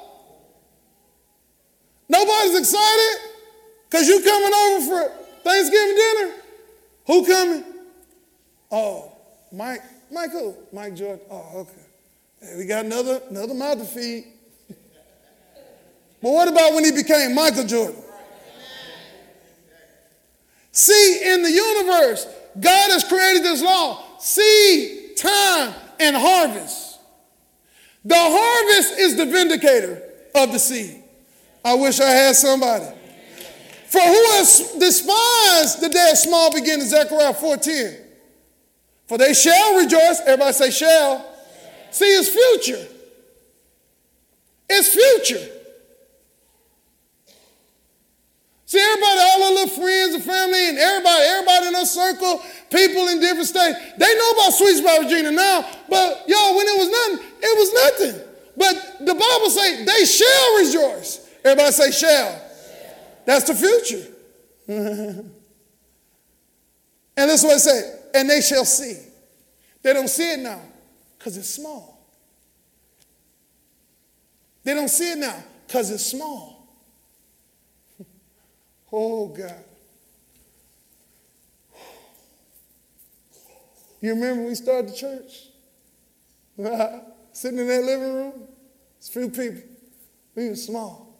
Nobody's excited because you coming over for Thanksgiving dinner. Who coming? Oh, Mike. Michael. Mike Jordan. Oh, okay. Hey, we got another another mouth to feed. [LAUGHS] But what about when he became Michael Jordan? See, in the universe, God has created this law seed, time, and harvest. The harvest is the vindicator of the seed. I wish I had somebody. For who has despised the day of small beginnings, Zechariah 14? For they shall rejoice. Everybody say shall. See, it's future. It's future. See, everybody, all our little friends and family, and everybody, everybody in our circle, people in different states, they know about Sweet Spot Regina now. But y'all, when it was nothing, it was nothing. But the Bible say they shall rejoice. Everybody say shall. That's the future. [LAUGHS] and that's what it said. And they shall see. They don't see it now because it's small. They don't see it now because it's small. Oh, God. You remember we started the church? [LAUGHS] Sitting in that living room? It's few people. We were small.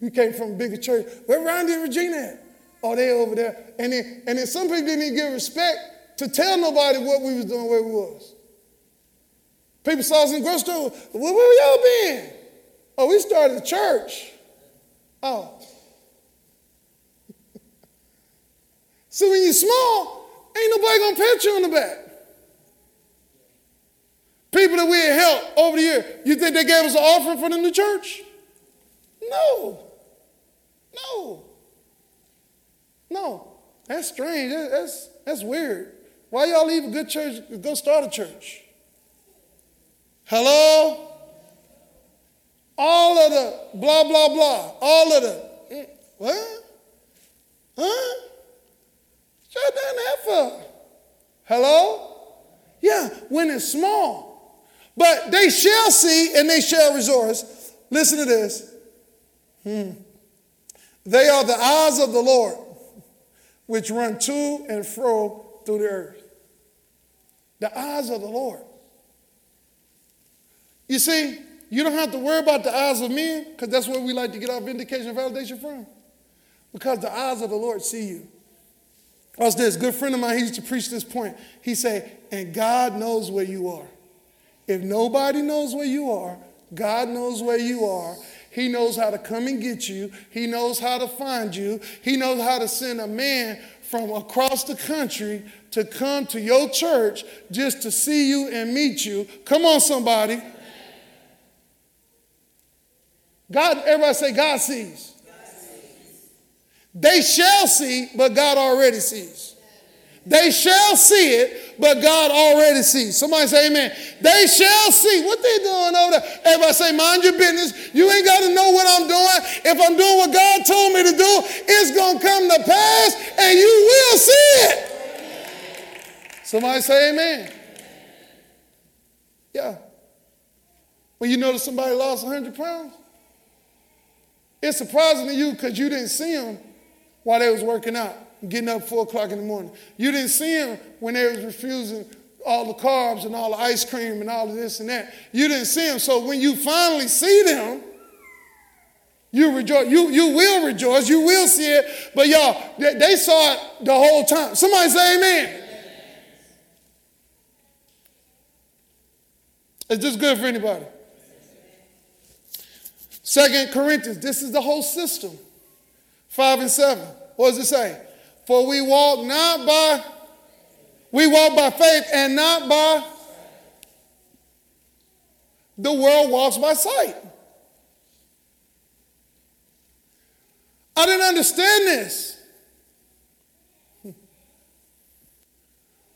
We came from a bigger church. Where Randy and Regina at? Oh, they over there. And then, and then some people didn't even give respect to tell nobody what we was doing, where we was. People saw us in the grocery store. Where, where y'all been? Oh, we started a church. Oh, So when you're small, ain't nobody gonna pat you on the back. People that we had helped over the year, you think they gave us an offering for the new church? No. No. No. That's strange. That's, that's weird. Why y'all leave a good church go start a church? Hello? All of the blah, blah, blah. All of the, mm, what? Huh? Shut down that? Hello? Yeah, when it's small. But they shall see and they shall rejoice. Listen to this. Hmm. They are the eyes of the Lord, which run to and fro through the earth. The eyes of the Lord. You see, you don't have to worry about the eyes of men, because that's where we like to get our vindication validation from. Because the eyes of the Lord see you. Watch this. Good friend of mine, he used to preach this point. He said, and God knows where you are. If nobody knows where you are, God knows where you are. He knows how to come and get you. He knows how to find you. He knows how to send a man from across the country to come to your church just to see you and meet you. Come on, somebody. God, everybody say, God sees. They shall see, but God already sees. They shall see it, but God already sees. Somebody say amen. They shall see. What they doing over there? Everybody say, mind your business. You ain't got to know what I'm doing. If I'm doing what God told me to do, it's going to come to pass and you will see it. Somebody say amen. Yeah. When you notice somebody lost 100 pounds, it's surprising to you because you didn't see them while they was working out, getting up four o'clock in the morning. You didn't see them when they was refusing all the carbs and all the ice cream and all of this and that. You didn't see them. So when you finally see them, you rejoice. You, you will rejoice. You will see it. But y'all, they, they saw it the whole time. Somebody say amen. Is this good for anybody? Second Corinthians, this is the whole system. 5 and 7. What does it say? For we walk not by, we walk by faith and not by, the world walks by sight. I didn't understand this.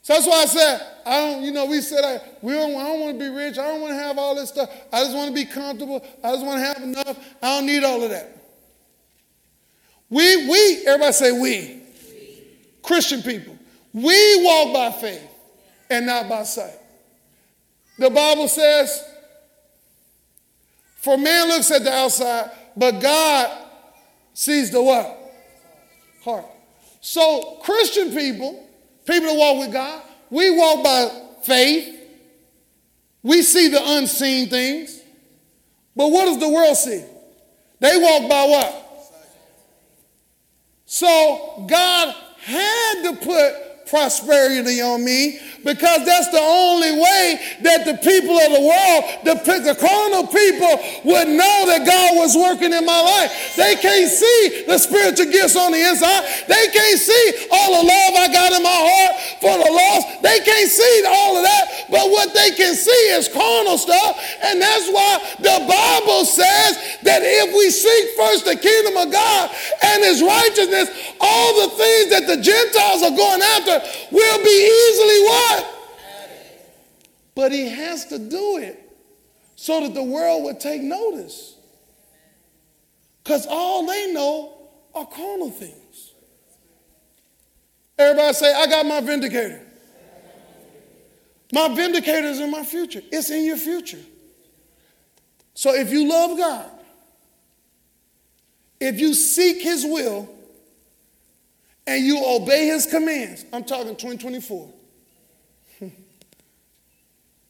So that's why I said, I don't, you know, we said, I, we don't, I don't want to be rich. I don't want to have all this stuff. I just want to be comfortable. I just want to have enough. I don't need all of that. We, we, everybody say we. Christian people. We walk by faith and not by sight. The Bible says, for man looks at the outside, but God sees the what? Heart. So, Christian people, people that walk with God, we walk by faith. We see the unseen things. But what does the world see? They walk by what? So God had to put prosperity on me because that's the only way that the people of the world, the, the carnal people, would know that God was working in my life. They can't see the spiritual gifts on the inside. They can't see all the love I got in my heart for the lost. They can't see all of that. But what they can see is carnal stuff. And that's why the Bible says that if we seek first the kingdom of God and his righteousness, all the things that the Gentiles are going after will be easily what? But he has to do it so that the world would take notice. Because all they know are carnal things. Everybody say, I got my vindicator. My vindicator is in my future. It's in your future. So if you love God, if you seek His will, and you obey His commands, I'm talking 2024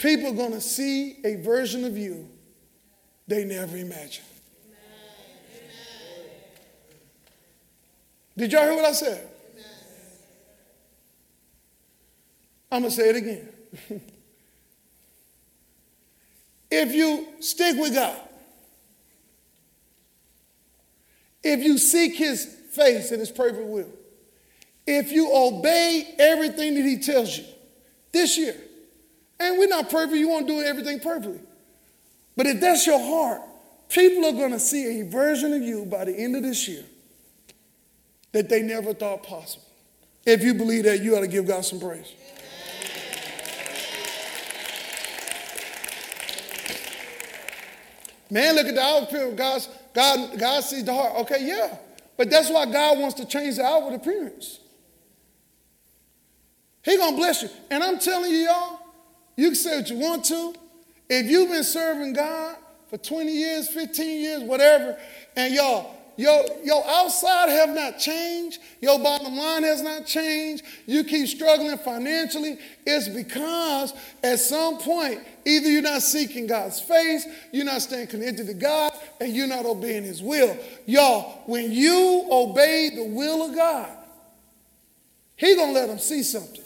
people are going to see a version of you they never imagined. Did y'all hear what I said? I'm going to say it again. [LAUGHS] if you stick with God, if you seek his face and his perfect will, if you obey everything that he tells you this year, and we're not perfect, you won't do everything perfectly. But if that's your heart, people are going to see a version of you by the end of this year that they never thought possible. If you believe that, you ought to give God some praise. Man, look at the outward appearance. God's, God, God sees the heart. Okay, yeah. But that's why God wants to change the outward appearance. He gonna bless you. And I'm telling you, y'all, you can say what you want to. If you've been serving God for 20 years, 15 years, whatever, and y'all, your, your outside have not changed, your bottom line has not changed, you keep struggling financially, it's because at some point, either you're not seeking God's face, you're not staying connected to God, and you're not obeying His will. Y'all, when you obey the will of God, He gonna let them see something.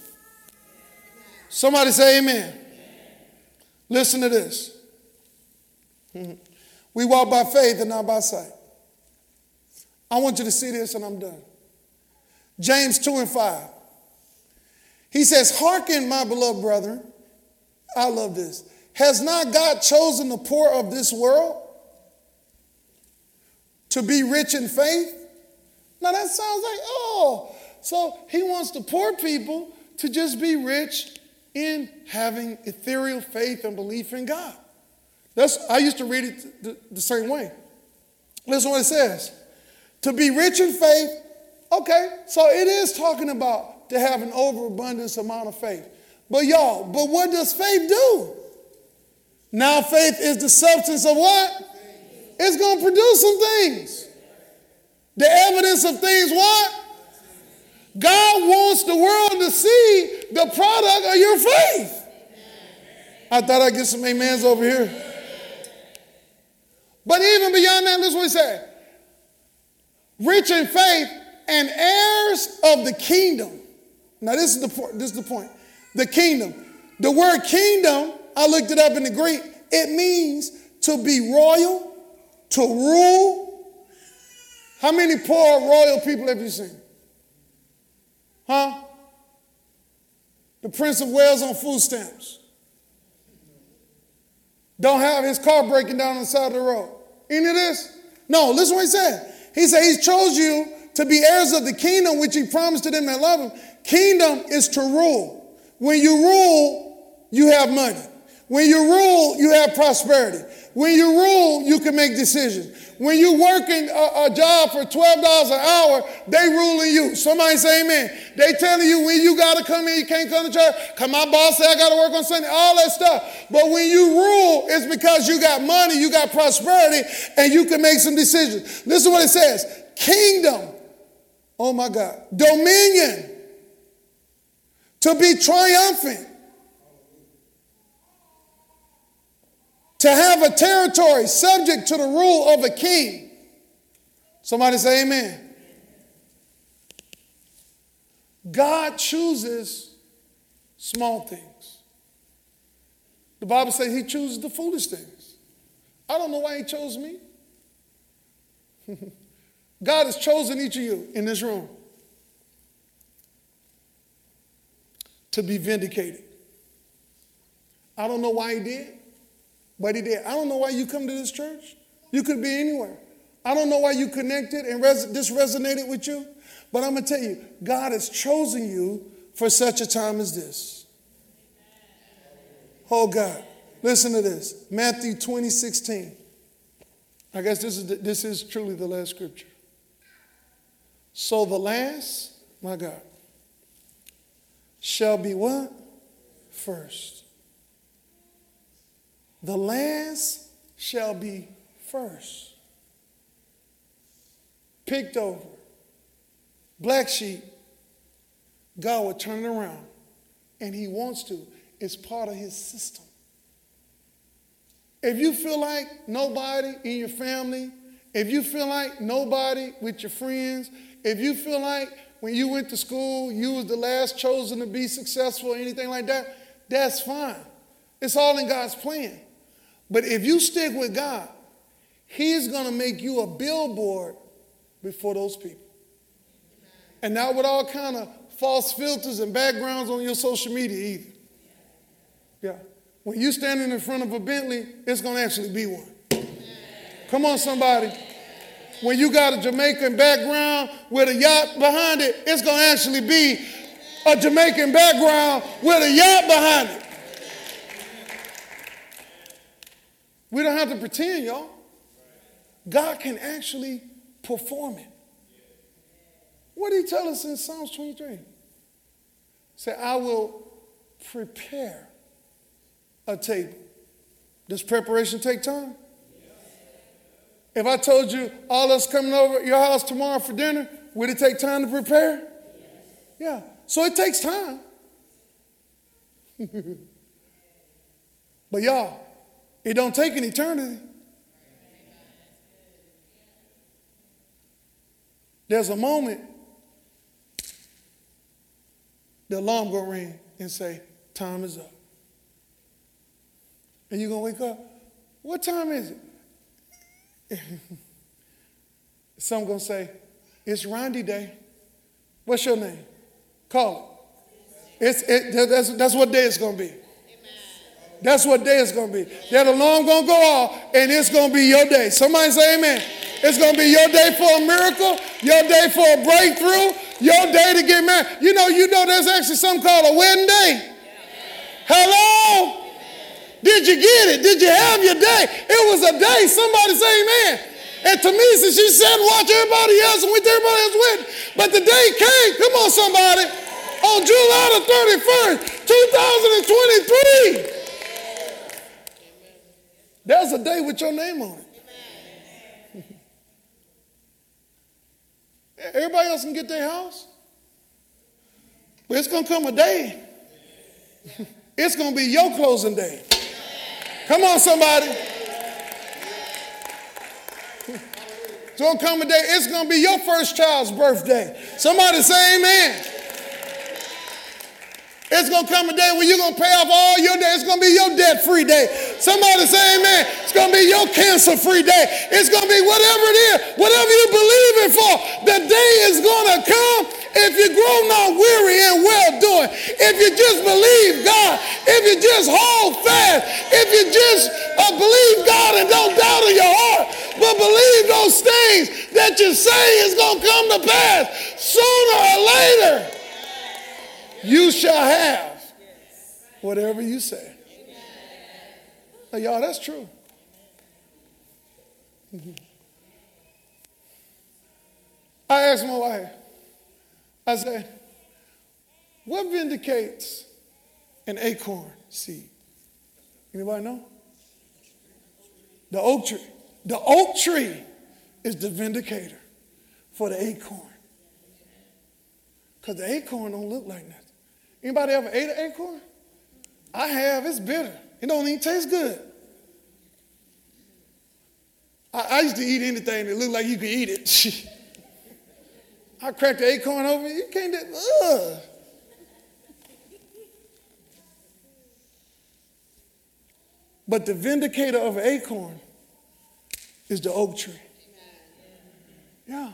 Somebody say amen. Listen to this. We walk by faith and not by sight. I want you to see this and I'm done. James 2 and 5. He says, Hearken, my beloved brethren. I love this. Has not God chosen the poor of this world to be rich in faith? Now that sounds like, oh, so he wants the poor people to just be rich in having ethereal faith and belief in God. That's, I used to read it the, the same way. Listen what it says. To be rich in faith, okay, so it is talking about to have an overabundance amount of faith. But y'all, but what does faith do? Now faith is the substance of what? It's going to produce some things. The evidence of things what? God wants the world to see the product of your faith. I thought I'd get some amens over here. But even beyond that, listen what he said. Rich in faith and heirs of the kingdom. Now, this is the. This is the point. The kingdom. The word kingdom, I looked it up in the Greek. It means to be royal, to rule. How many poor royal people have you seen? Huh? The Prince of Wales on food stamps. Don't have his car breaking down on the side of the road. Any of this? No, listen what he said. He said he chose you to be heirs of the kingdom which he promised to them that love him. Kingdom is to rule. When you rule, you have money. When you rule, you have prosperity. When you rule, you can make decisions. When you working a, a job for $12 an hour, they ruling you. Somebody say amen. They telling you when you got to come in, you can't come to church. Come my boss say I got to work on Sunday, all that stuff. But when you rule, it's because you got money, you got prosperity, and you can make some decisions. Listen what it says. Kingdom. Oh my God. Dominion. To be triumphant to have a territory subject to the rule of a king. Somebody say amen. God chooses small things. The Bible says he chooses the foolish things. I don't know why he chose me. [LAUGHS] God has chosen each of you in this room to be vindicated. I don't know why he did. But he did. I don't know why you come to this church. You could be anywhere. I don't know why you connected and res- this resonated with you. But I'm going to tell you, God has chosen you for such a time as this. Oh, God. Listen to this Matthew 20, 16. I guess this is, the, this is truly the last scripture. So the last, my God, shall be what? First. The last shall be first. Picked over. Black sheep, God will turn it around. And He wants to. It's part of His system. If you feel like nobody in your family, if you feel like nobody with your friends, if you feel like when you went to school, you was the last chosen to be successful or anything like that, that's fine. It's all in God's plan. But if you stick with God, He's going to make you a billboard before those people. And not with all kind of false filters and backgrounds on your social media either. Yeah. When you're standing in front of a Bentley, it's going to actually be one. Come on, somebody. When you got a Jamaican background with a yacht behind it, it's going to actually be a Jamaican background with a yacht behind it. We don't have to pretend, y'all. God can actually perform it. What did he tell us in Psalms 23? Say, I will prepare a table. Does preparation take time? If I told you all us coming over your house tomorrow for dinner, would it take time to prepare? Yeah. So it takes time. [LAUGHS] but y'all, it don't take an eternity. There's a moment the alarm gonna ring and say, time is up. And you're gonna wake up, what time is it? [LAUGHS] Some gonna say, it's Randy Day. What's your name? Call it. It's, it that's, that's what day it's gonna be. That's what day it's going to be. That alarm going to go off, and it's going to be your day. Somebody say amen. It's going to be your day for a miracle, your day for a breakthrough, your day to get married. You know, you know there's actually something called a wedding day. Hello? Did you get it? Did you have your day? It was a day. Somebody say amen. And Tamisa, she said, watch everybody else and with everybody else with. But the day came, come on, somebody, on July the 31st, 2023. There's a day with your name on it. Everybody else can get their house. But it's going to come a day. It's going to be your closing day. Come on, somebody. It's going to come a day. It's going to be your first child's birthday. Somebody say amen. It's going to come a day when you're going to pay off all your debt. It's going to be your debt free day. Somebody say amen. It's going to be your cancer free day. It's going to be whatever it is, whatever you believe in for. The day is going to come if you grow not weary and well doing. If you just believe God. If you just hold fast. If you just uh, believe God and don't doubt in your heart. But believe those things that you say is going to come to pass sooner or later you shall have whatever you say. Now, y'all, that's true. Mm-hmm. I asked my wife, I said, what vindicates an acorn seed? Anybody know? The oak tree. The oak tree is the vindicator for the acorn. Because the acorn don't look like nothing. Anybody ever ate an acorn? I have. It's bitter. It don't even taste good. I, I used to eat anything that looked like you could eat it. [LAUGHS] I cracked the acorn over. You can't do ugh. But the vindicator of an acorn is the oak tree. Yeah.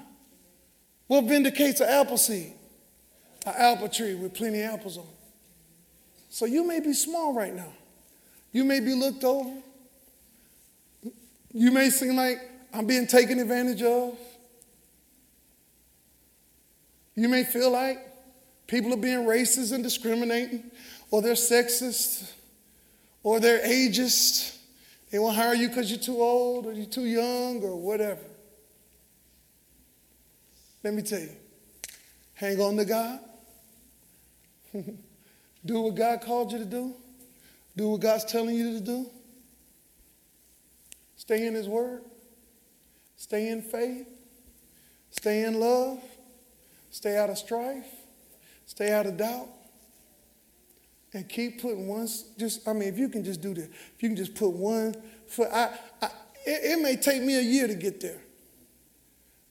What vindicates an apple seed? An apple tree with plenty of apples on it. So you may be small right now. You may be looked over. You may seem like I'm being taken advantage of. You may feel like people are being racist and discriminating, or they're sexist, or they're ageist. They won't hire you because you're too old, or you're too young, or whatever. Let me tell you hang on to God. Do what God called you to do. Do what God's telling you to do. Stay in His Word. Stay in faith. Stay in love. Stay out of strife. Stay out of doubt. And keep putting one, just, I mean, if you can just do this, if you can just put one foot, I, I it, it may take me a year to get there.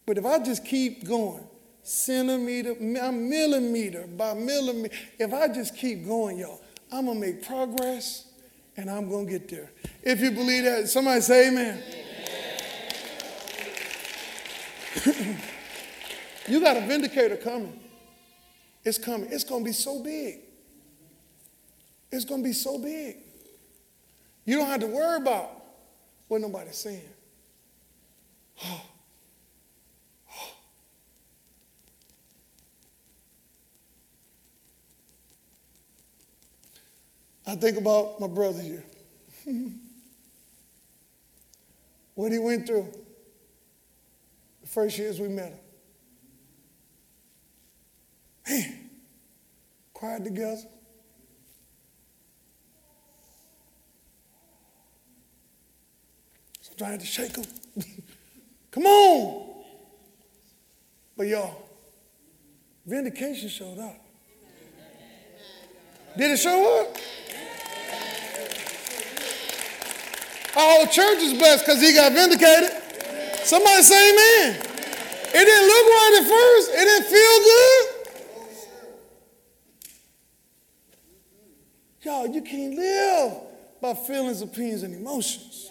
But if I just keep going, centimeter, millimeter by millimeter, if I just keep going, y'all, I'm going to make progress and I'm going to get there. If you believe that, somebody say amen. amen. you got a vindicator coming. It's coming. It's going to be so big. It's going to be so big. You don't have to worry about what nobody's saying. Oh, I think about my brother here. [LAUGHS] what he went through the first years we met him. Man, cried together. So trying to shake him. [LAUGHS] Come on. But y'all, vindication showed up. Did it show up? Whole church is blessed because he got vindicated. Somebody say amen. It didn't look right at first. It didn't feel good. Y'all, you can't live by feelings, opinions, and emotions.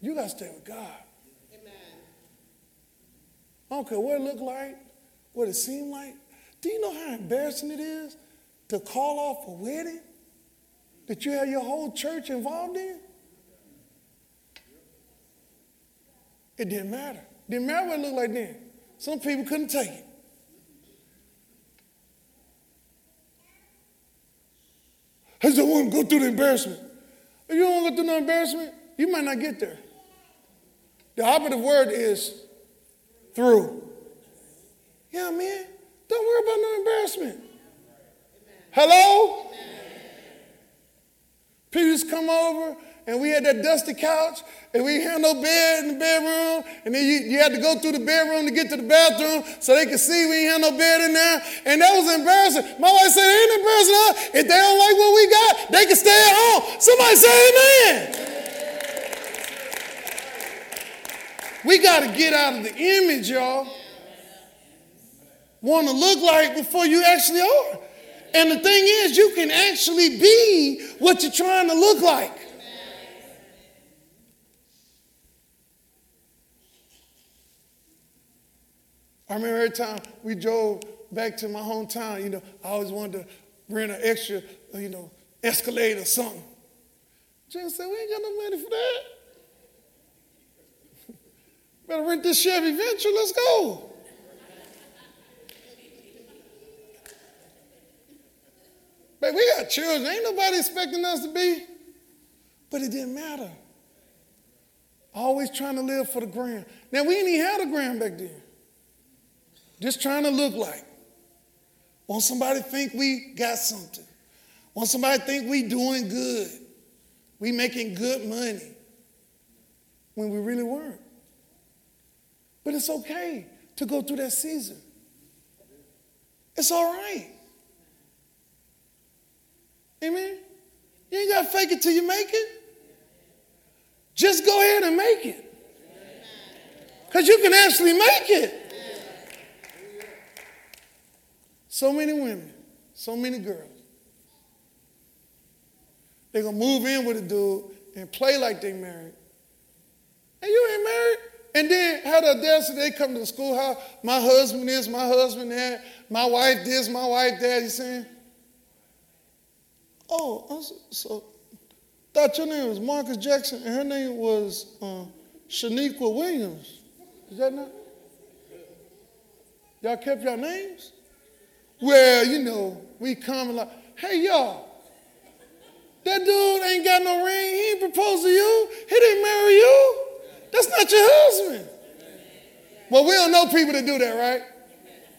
You got to stay with God. Amen. I don't care what it looked like, what it seemed like. Do you know how embarrassing it is to call off a wedding that you have your whole church involved in? It didn't matter. Didn't matter what it looked like then. Some people couldn't take it. I just want to go through the embarrassment. If you don't go through no embarrassment, you might not get there. The operative word is through. Yeah, man. Don't worry about no embarrassment. Hello? People just come over and we had that dusty couch and we had no bed in the bedroom and then you, you had to go through the bedroom to get to the bathroom so they could see we ain't had no bed in there and that was embarrassing my wife said it ain't embarrassing huh? if they don't like what we got they can stay at home somebody say amen We got to get out of the image, y'all. Want to look like before you actually are. And the thing is, you can actually be what you're trying to look like. I remember every time we drove back to my hometown, you know, I always wanted to rent an extra, you know, Escalade or something. Jen said, we ain't got no money for that. [LAUGHS] Better rent this Chevy Venture. Let's go. But we got children. Ain't nobody expecting us to be But it didn't matter. Always trying to live for the gram. Now, we didn't even have a gram back then. Just trying to look like. Want somebody think we got something. Want somebody think we doing good. We making good money. When we really weren't. But it's okay to go through that season. It's all right. Amen? You ain't got to fake it till you make it. Just go ahead and make it. Because you can actually make it. So many women, so many girls. They're going to move in with a dude and play like they married. And you ain't married. And then how the audacity they come to the schoolhouse, my husband is, my husband that, my wife this, my wife that. He's saying, oh, so thought your name was Marcus Jackson and her name was uh, Shaniqua Williams. Is that not? Y'all kept your names? Well, you know, we come and like, hey y'all, that dude ain't got no ring. He ain't proposed to you. He didn't marry you. That's not your husband. Well, we don't know people that do that, right?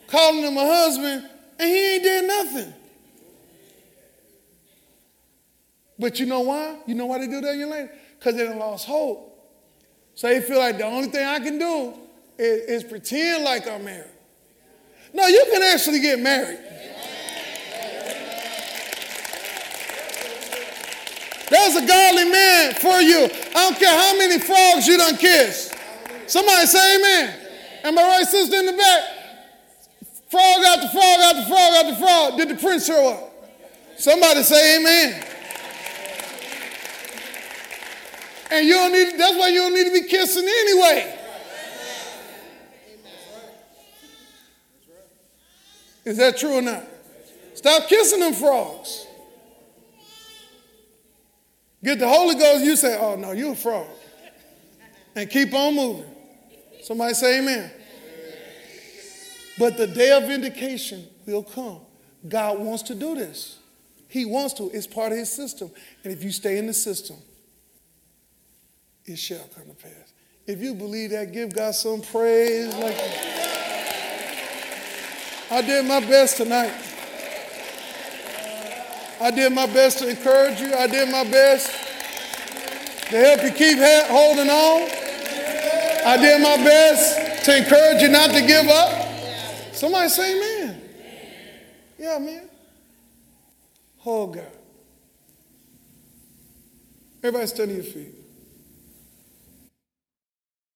Calling him a husband and he ain't did nothing. But you know why? You know why they do that, young lady? Because they lost hope. So they feel like the only thing I can do is, is pretend like I'm married. No, you can actually get married. There's a godly man for you. I don't care how many frogs you done kissed. Somebody say amen. Am I right, sister in the back? Frog after frog after frog after frog. Did the prince show up? Somebody say amen. And you don't need, that's why you don't need to be kissing anyway. Is that true or not? Stop kissing them frogs. Get the Holy Ghost, you say, oh no, you're a frog. And keep on moving. Somebody say amen. But the day of vindication will come. God wants to do this. He wants to. It's part of his system. And if you stay in the system, it shall come to pass. If you believe that, give God some praise like I did my best tonight. I did my best to encourage you. I did my best to help you keep holding on. I did my best to encourage you not to give up. Somebody say amen. Yeah, man. Oh, God. Everybody stand on your feet.